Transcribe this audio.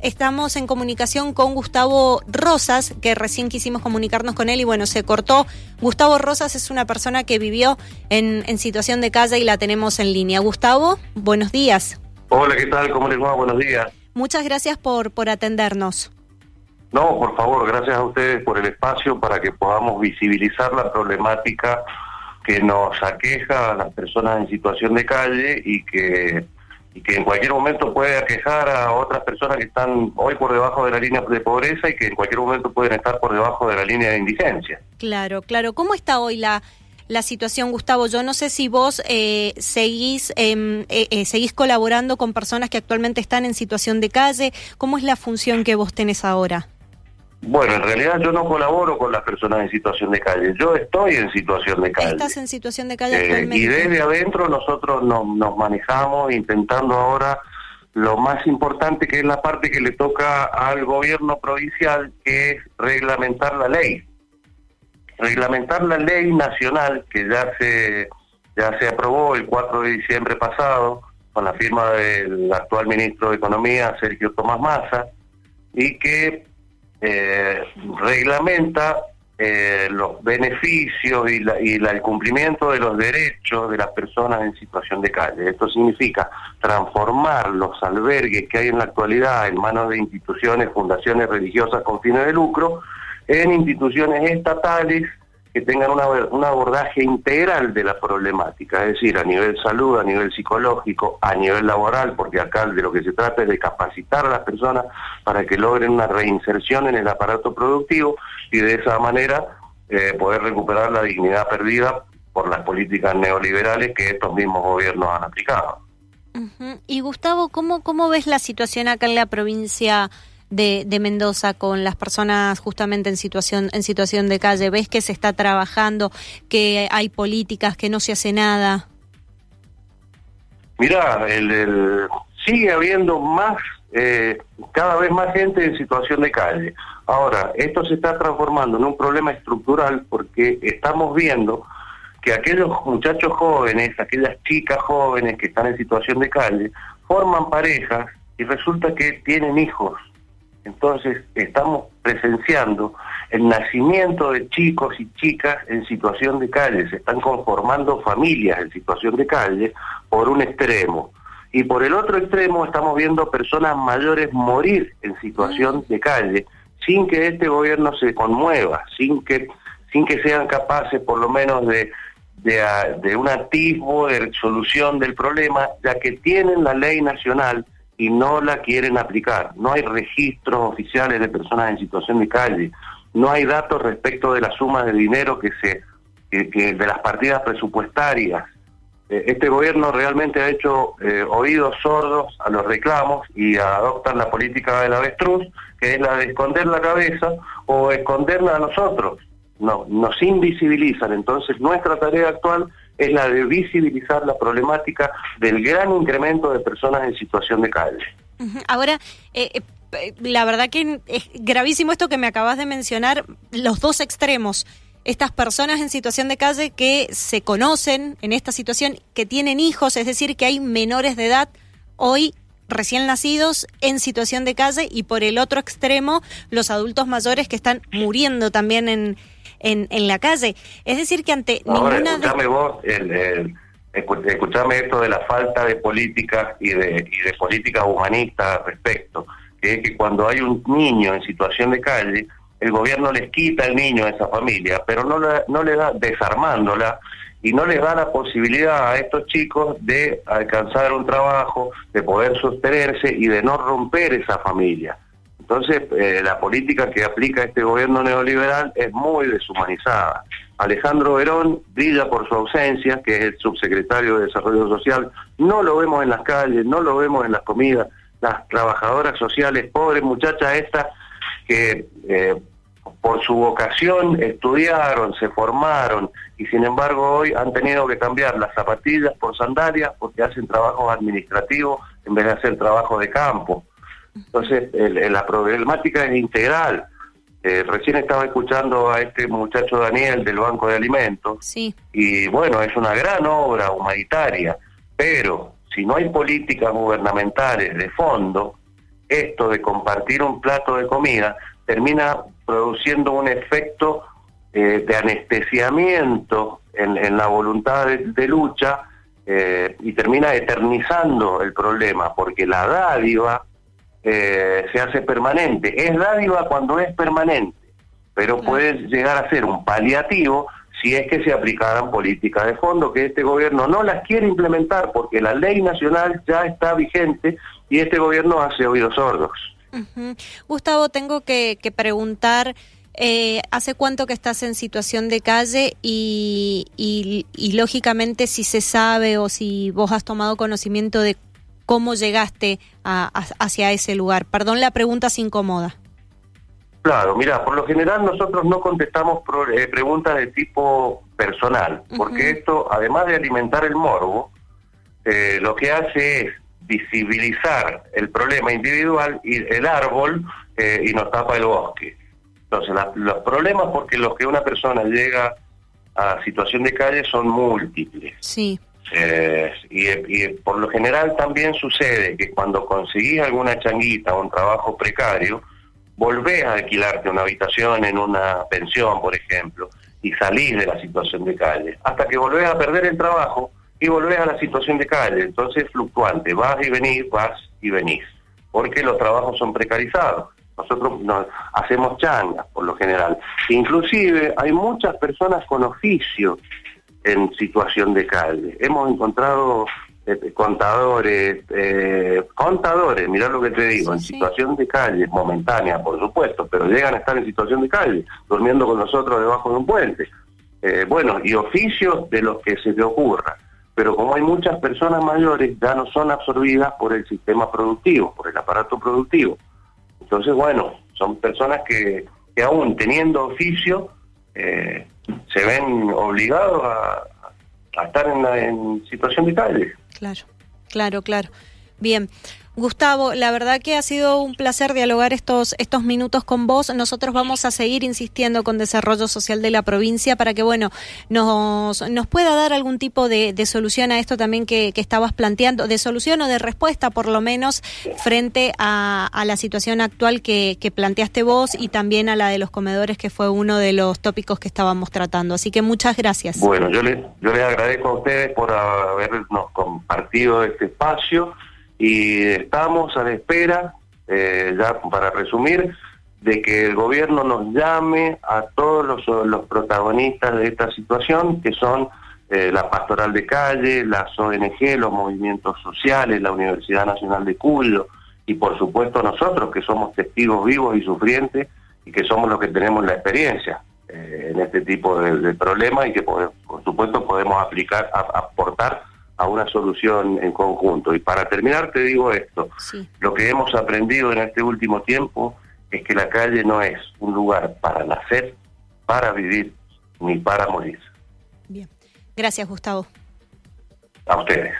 Estamos en comunicación con Gustavo Rosas, que recién quisimos comunicarnos con él y bueno, se cortó. Gustavo Rosas es una persona que vivió en, situación de calle y la tenemos en línea. Gustavo, buenos días. Hola, ¿qué tal? ¿Cómo les va? Buenos días. Muchas gracias por, por atendernos. No, por favor, gracias a ustedes por el espacio para que podamos visibilizar la problemática que nos aqueja a las personas en situación de calle y que y que en cualquier momento puede aquejar a otras personas que están hoy por debajo de la línea de pobreza y que en cualquier momento pueden estar por debajo de la línea de indigencia. Claro, claro. ¿Cómo está hoy la, la situación, Gustavo? Yo no sé si vos eh, seguís, em, eh, eh, seguís colaborando con personas que actualmente están en situación de calle. ¿Cómo es la función que vos tenés ahora? Bueno, en realidad yo no colaboro con las personas en situación de calle, yo estoy en situación de calle. Estás en situación de calle eh. Y desde adentro nosotros nos manejamos intentando ahora lo más importante que es la parte que le toca al gobierno provincial, que es reglamentar la ley. Reglamentar la ley nacional que ya se, ya se aprobó el 4 de diciembre pasado con la firma del actual ministro de Economía, Sergio Tomás Massa, y que eh, reglamenta eh, los beneficios y, la, y el cumplimiento de los derechos de las personas en situación de calle. Esto significa transformar los albergues que hay en la actualidad en manos de instituciones, fundaciones religiosas con fines de lucro, en instituciones estatales que tengan una, un abordaje integral de la problemática, es decir, a nivel salud, a nivel psicológico, a nivel laboral, porque acá de lo que se trata es de capacitar a las personas para que logren una reinserción en el aparato productivo y de esa manera eh, poder recuperar la dignidad perdida por las políticas neoliberales que estos mismos gobiernos han aplicado. Y Gustavo, ¿cómo, ¿cómo ves la situación acá en la provincia de, de, Mendoza con las personas justamente en situación, en situación de calle? ¿Ves que se está trabajando, que hay políticas, que no se hace nada? Mirá, el, sigue habiendo más, eh, cada vez más gente en situación de calle. Ahora, esto se está transformando en un problema estructural porque estamos viendo que aquellos muchachos jóvenes, aquellas chicas jóvenes que están en situación de calle, forman parejas y resulta que tienen hijos entonces estamos presenciando el nacimiento de chicos y chicas en situación de calle, se están conformando familias en situación de calle por un extremo. Y por el otro extremo estamos viendo personas mayores morir en situación de calle sin que este gobierno se conmueva, sin que, sin que sean capaces por lo menos de, de, de un atisbo de solución del problema, ya que tienen la ley nacional y no la quieren aplicar. No hay registros oficiales de personas en situación de calle, no hay datos respecto de la suma de dinero que se de las partidas presupuestarias. Eh, este gobierno realmente ha hecho eh, oídos sordos a los reclamos y adoptan la política del avestruz, que es la de esconder la cabeza o esconderla a nosotros. No, nos invisibilizan. Entonces, nuestra tarea actual es la de visibilizar la problemática del gran incremento de personas en situación de calle. Ahora, eh, eh, la verdad que es gravísimo esto que me acabas de mencionar, los dos extremos. Estas personas en situación de calle que se conocen en esta situación, que tienen hijos, es decir, que hay menores de edad hoy recién nacidos en situación de calle y por el otro extremo los adultos mayores que están muriendo también en, en, en la calle. Es decir, que ante Ahora, escuchame vos, el, escuchame esto de la falta de políticas y de, y de políticas humanistas al respecto, que es que cuando hay un niño en situación de calle, el gobierno les quita el niño a esa familia, pero no, no le da, desarmándola, y no les da la posibilidad a estos chicos de alcanzar un trabajo, de poder sostenerse y de no romper esa familia. Entonces, eh, la política que aplica este gobierno neoliberal es muy deshumanizada. Alejandro Verón brilla por su ausencia, que es el subsecretario de Desarrollo Social. No lo vemos en las calles, no lo vemos en las comidas. Las trabajadoras sociales, pobres muchachas estas, que eh, por su vocación estudiaron, se formaron y sin embargo hoy han tenido que cambiar las zapatillas por sandalias porque hacen trabajos administrativos en vez de hacer trabajo de campo. Entonces, la problemática es integral. Eh, recién estaba escuchando a este muchacho Daniel del Banco de Alimentos. Sí. Y bueno, es una gran obra humanitaria, pero si no hay políticas gubernamentales de fondo, esto de compartir un plato de comida termina produciendo un efecto eh, de anestesiamiento en, la voluntad de, lucha eh, y termina eternizando el problema, porque la dádiva eh, se hace permanente. Es dádiva cuando es permanente, pero puede llegar a ser un paliativo si es que se aplicaran políticas de fondo que este gobierno no las quiere implementar porque la ley nacional ya está vigente y este gobierno hace oídos sordos. Gustavo, tengo que, preguntar, eh, ¿hace cuánto que estás en situación de calle y, y, lógicamente si se sabe o si vos has tomado conocimiento de cómo llegaste hacia ese lugar? Perdón, la pregunta se incomoda. Claro, mira, por lo general nosotros no contestamos eh, preguntas de tipo personal, porque esto, además de alimentar el morbo, eh, lo que hace es visibilizar el problema individual y el árbol eh, y nos tapa el bosque. Entonces, los problemas porque los que una persona llega a situación de calle son múltiples. Sí. Y, y, por lo general también sucede que cuando conseguís alguna changuita o un trabajo precario, volvés a alquilarte una habitación en una pensión, por ejemplo, y salís de la situación de calle, hasta que volvés a perder el trabajo y volvés a la situación de calle. Entonces es fluctuante, vas y venís, vas y venís, porque los trabajos son precarizados. Nosotros nos hacemos changas, por lo general. Inclusive hay muchas personas con oficio en situación de calle. Hemos encontrado eh, contadores, eh, contadores, mirá lo que te digo, en situación de calle, momentánea por supuesto, pero llegan a estar en situación de calle, durmiendo con nosotros debajo de un puente. Eh, bueno, y oficios de los que se te ocurra. Pero como hay muchas personas mayores, ya no son absorbidas por el sistema productivo, por el aparato productivo. Entonces, bueno, son personas que, que aún teniendo oficio, se ven obligados a, a estar en, la, en situación de calle. Claro, claro, claro. Bien. Gustavo, la verdad que ha sido un placer dialogar estos, estos minutos con vos. Nosotros vamos a seguir insistiendo con Desarrollo Social de la provincia para que, bueno, nos, nos pueda dar algún tipo de, solución a esto también que, estabas planteando, de solución o de respuesta, por lo menos, frente a, la situación actual que, planteaste vos y también a la de los comedores, que fue uno de los tópicos que estábamos tratando. Así que muchas gracias. Bueno, yo les, yo les agradezco a ustedes por habernos compartido este espacio y estamos a la espera, eh, ya para resumir, de que el gobierno nos llame a todos los, protagonistas de esta situación, que son eh, la Pastoral de Calle, las ONG, los movimientos sociales, la Universidad Nacional de Cuyo, y por supuesto nosotros que somos testigos vivos y sufrientes y que somos los que tenemos la experiencia eh, en este tipo de, problemas y que por supuesto podemos aplicar, aportar a una solución en conjunto. Y para terminar te digo esto, lo que hemos aprendido en este último tiempo es que la calle no es un lugar para nacer, para vivir, ni para morir. Bien. Gracias, Gustavo. A ustedes.